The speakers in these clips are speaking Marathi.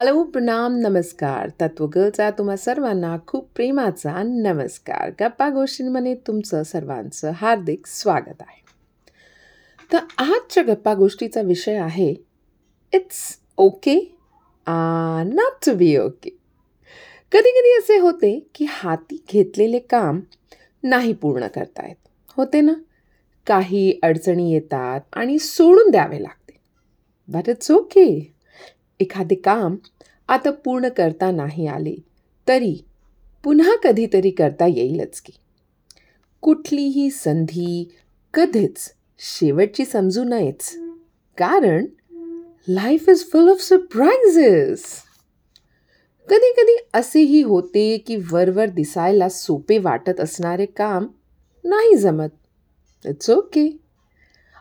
हॅलो प्रणाम नमस्कार. तत्वगलचा तुम्हा सर्वांना खूप प्रेमाचा नमस्कार. गप्पा गोष्टींमध्ये तुमचं सर्वांचं हार्दिक स्वागत आहे. तर आजच्या गप्पा गोष्टीचा विषय आहे it's okay not to be okay कधी कधी असे होते की हाती घेतलेले काम नाही पूर्ण करतायत. होते ना? काही अडचणी येतात आणि सोडून द्यावे लागते. बट इट्स ओके एखादे काम आता पूर्ण करता नाही आले तरी पुन्हा कधीतरी करता येईलच की. कुठलीही संधी कधीच शेवटची समजू नयेच कारण life is full of surprises कधी कधी असेही होते की वरवर दिसायला सोपे वाटत असणारे काम नाही जमत. इट्स ओके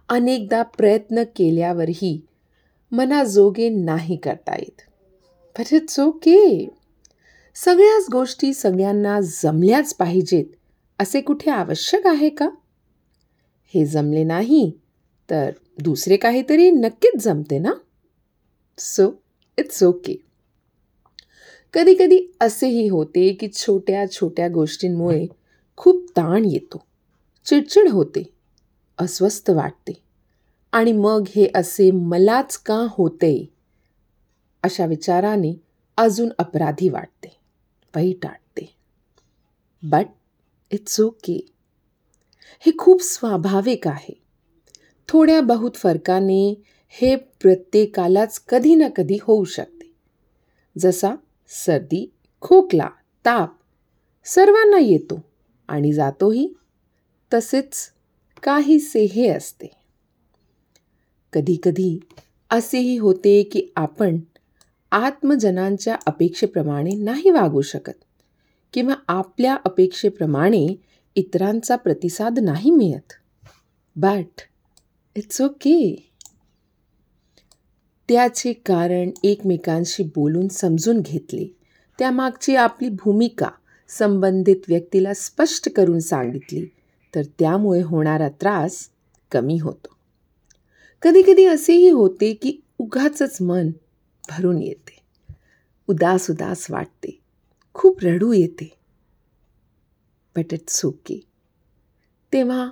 अनेकदा प्रयत्न केल्यावरही मनाजोगे नाही करता येत. बट इट्स ओके सगळ्याच गोष्टी सगळ्यांना जमल्याच पाहिजेत असे कुठे आवश्यक आहे का? हे जमले नाही तर दुसरे काहीतरी नक्कीच जमते ना? सो इट्स ओके कधी कधी असेही होते की छोट्या छोट्या गोष्टींमुळे खूप ताण येतो चिडचिड होते अस्वस्थ वाटते. आणि मग हे असे मलाच का होते? अशा विचाराने अजून अपराधी वाटते वाईट वाटते. बट इट्स ओके हे खूप स्वाभाविक आहे. थोड्या बहुत फरकाने हे प्रत्येकालाच कधी ना कधी होऊ शकते. जसा सर्दी खोकला ताप सर्वांना येतो आणि जातोही. तसेच काहीसे हे असते. कधीकधी असेही होते की आपण आत्मजनांच्या अपेक्षेप्रमाणे नाही वागू शकत किंवा आपल्या अपेक्षेप्रमाणे इतरांचा प्रतिसाद नाही मिळत. बट इट्स ओके त्याचे कारण एकमेकांशी बोलून समजून घेतले. त्यामागची आपली भूमिका संबंधित व्यक्तीला स्पष्ट करून सांगितली. तर त्यामुळे होणारा त्रास कमी होतो. कधीकधी असेही होते की उगाचच मन भरून येते. उदास उदास वाटते. खूप रडू येते. बट इट्स ओके तेव्हा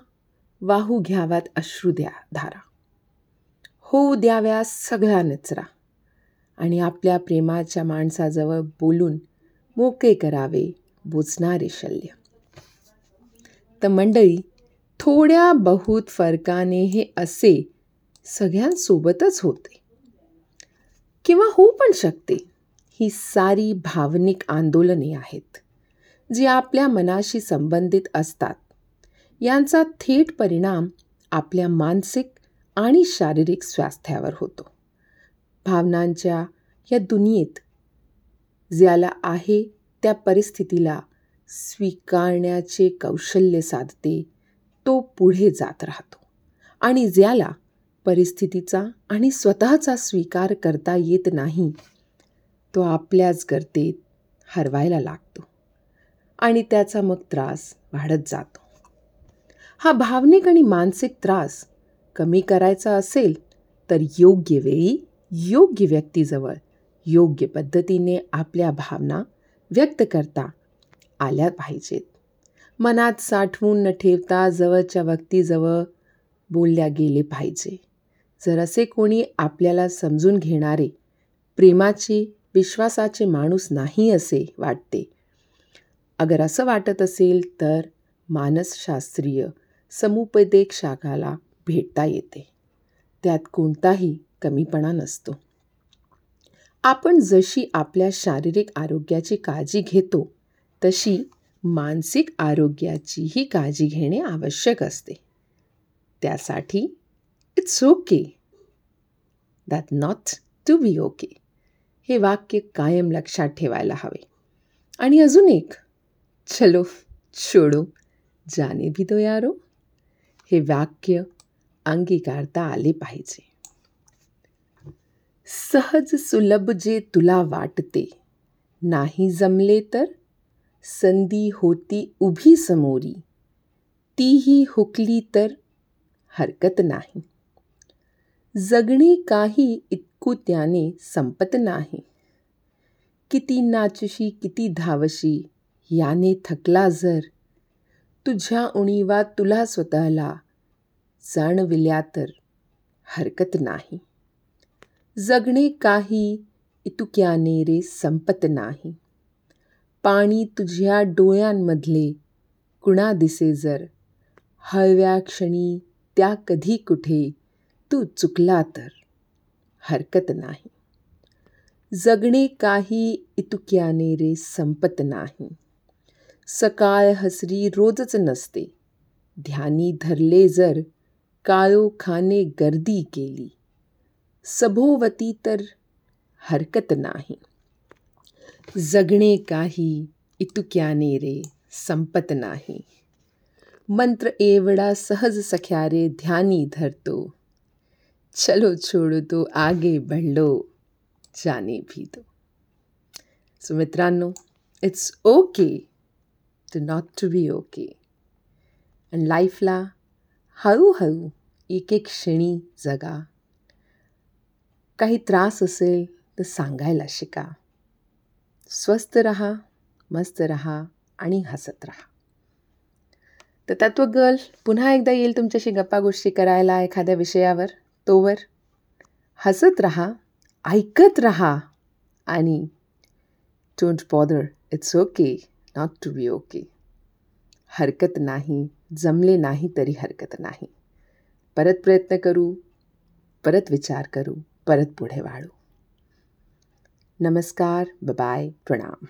वाहू घ्याव्यात अश्रू द्या धारा. होऊ द्याव्या सगळा नचरा आणि आपल्या प्रेमाच्या माणसाजवळ बोलून मोके करावे बोचणारे शल्य. तर मंडळी थोड्या बहुत फरकाने हे असे सगळ्यांसोबतच होते. किंवा होऊ पण शकते. ही सारी भावनिक आंदोलने आहेत जी आपल्या मनाशी संबंधित असतात. यांचा थेट परिणाम आपल्या मानसिक आणि शारीरिक स्वास्थ्यावर होतो. भावनांच्या या दुनियेत ज्याला आहे त्या परिस्थितीला स्वीकारण्याचे कौशल्य साधते तो पुढे जात राहतो. आणि ज्याला परिस्थितीचा आणि स्वतःचा स्वीकार करता येत नाही तो आपल्याच गर्तेत हरवायला लागतो आणि त्याचा मग त्रास वाढत जातो. हा भावनिक आणि मानसिक त्रास कमी करायचा असेल तर योग्य वेळी योग्य व्यक्तीजवळ योग्य पद्धतीने आपल्या भावना व्यक्त करता आल्या पाहिजेत. मनात साठवून न ठेवता जवळच्या व्यक्तीजवळ बोलल्या गेले पाहिजे. जर असे कोणी आपल्याला समजून घेणारे प्रेमाची विश्वासाचे माणूस नाही असे वाटते. अगर असं वाटत असेल तर मानसशास्त्रीय समुपदेक शाखाला भेटता येते. त्यात कोणताही कमीपणा नसतो. आपण जशी आपल्या शारीरिक आरोग्याची काळजी घेतो तशी मानसिक आरोग्याचीही काळजी घेणे आवश्यक असते. त्यासाठी it's okay that not to be okay हे वाक्य कायम लक्षात ठेवायला हवे. आणि अजून एक चलो छोडो जाने भी दो यारो. हे वाक्य अंगीकारता आले पाहिजे. सहज सुलभ जे तुला वाटते नाही जमले तर संधी होती उभी समोरी. तीही हुकली तर हरकत नाही. जगणे काही इतकू त्याने संपत नाही. किती नाचशी किती धावशी याने थकला जर. तुझ्या उणीवा तुला स्वतःला जाणविल्या तर हरकत नाही. जगणे काही इतुक्याने रे संपत नाही. पाणी तुझ्या डोळ्यांमधले कुणा दिसे जर. हळव्या क्षणी त्या कधी कुठे तू चुकला तर हरकत नाही. जगणे काही इतुक्याने रे संपत नाही. सकाळ हसरी रोजच नसते. ध्यानी धरले जर काळोखाने गर्दी केली. सभोवती तर हरकत नाही. जगणे काही इतुक्याने रे संपत नाही. मंत्र एवढा सहज सख्या रे ध्यानी धरतो. चलो छोडू तो आगे बढ़लो जाने भी दो। सो मित्रांनो it's okay to not to be okay आणि लाईफला हळूहळू एक एक क्षणी जगा. काही त्रास असेल तर सांगायला शिका. स्वस्त रहा मस्त रहा आणि हसत रहा. तर तत्वगल पुन्हा एकदा येईल तुमच्याशी गप्पा गोष्टी करायला एखाद्या विषयावर. तोवर. हसत रहा ऐकत रहा आणि don't bother it's okay not to be okay हरकत नाही जमले नाही तरी हरकत नाही. परत प्रयत्न करू परत विचार करू परत पुढे वाढू. नमस्कार बाय प्रणाम.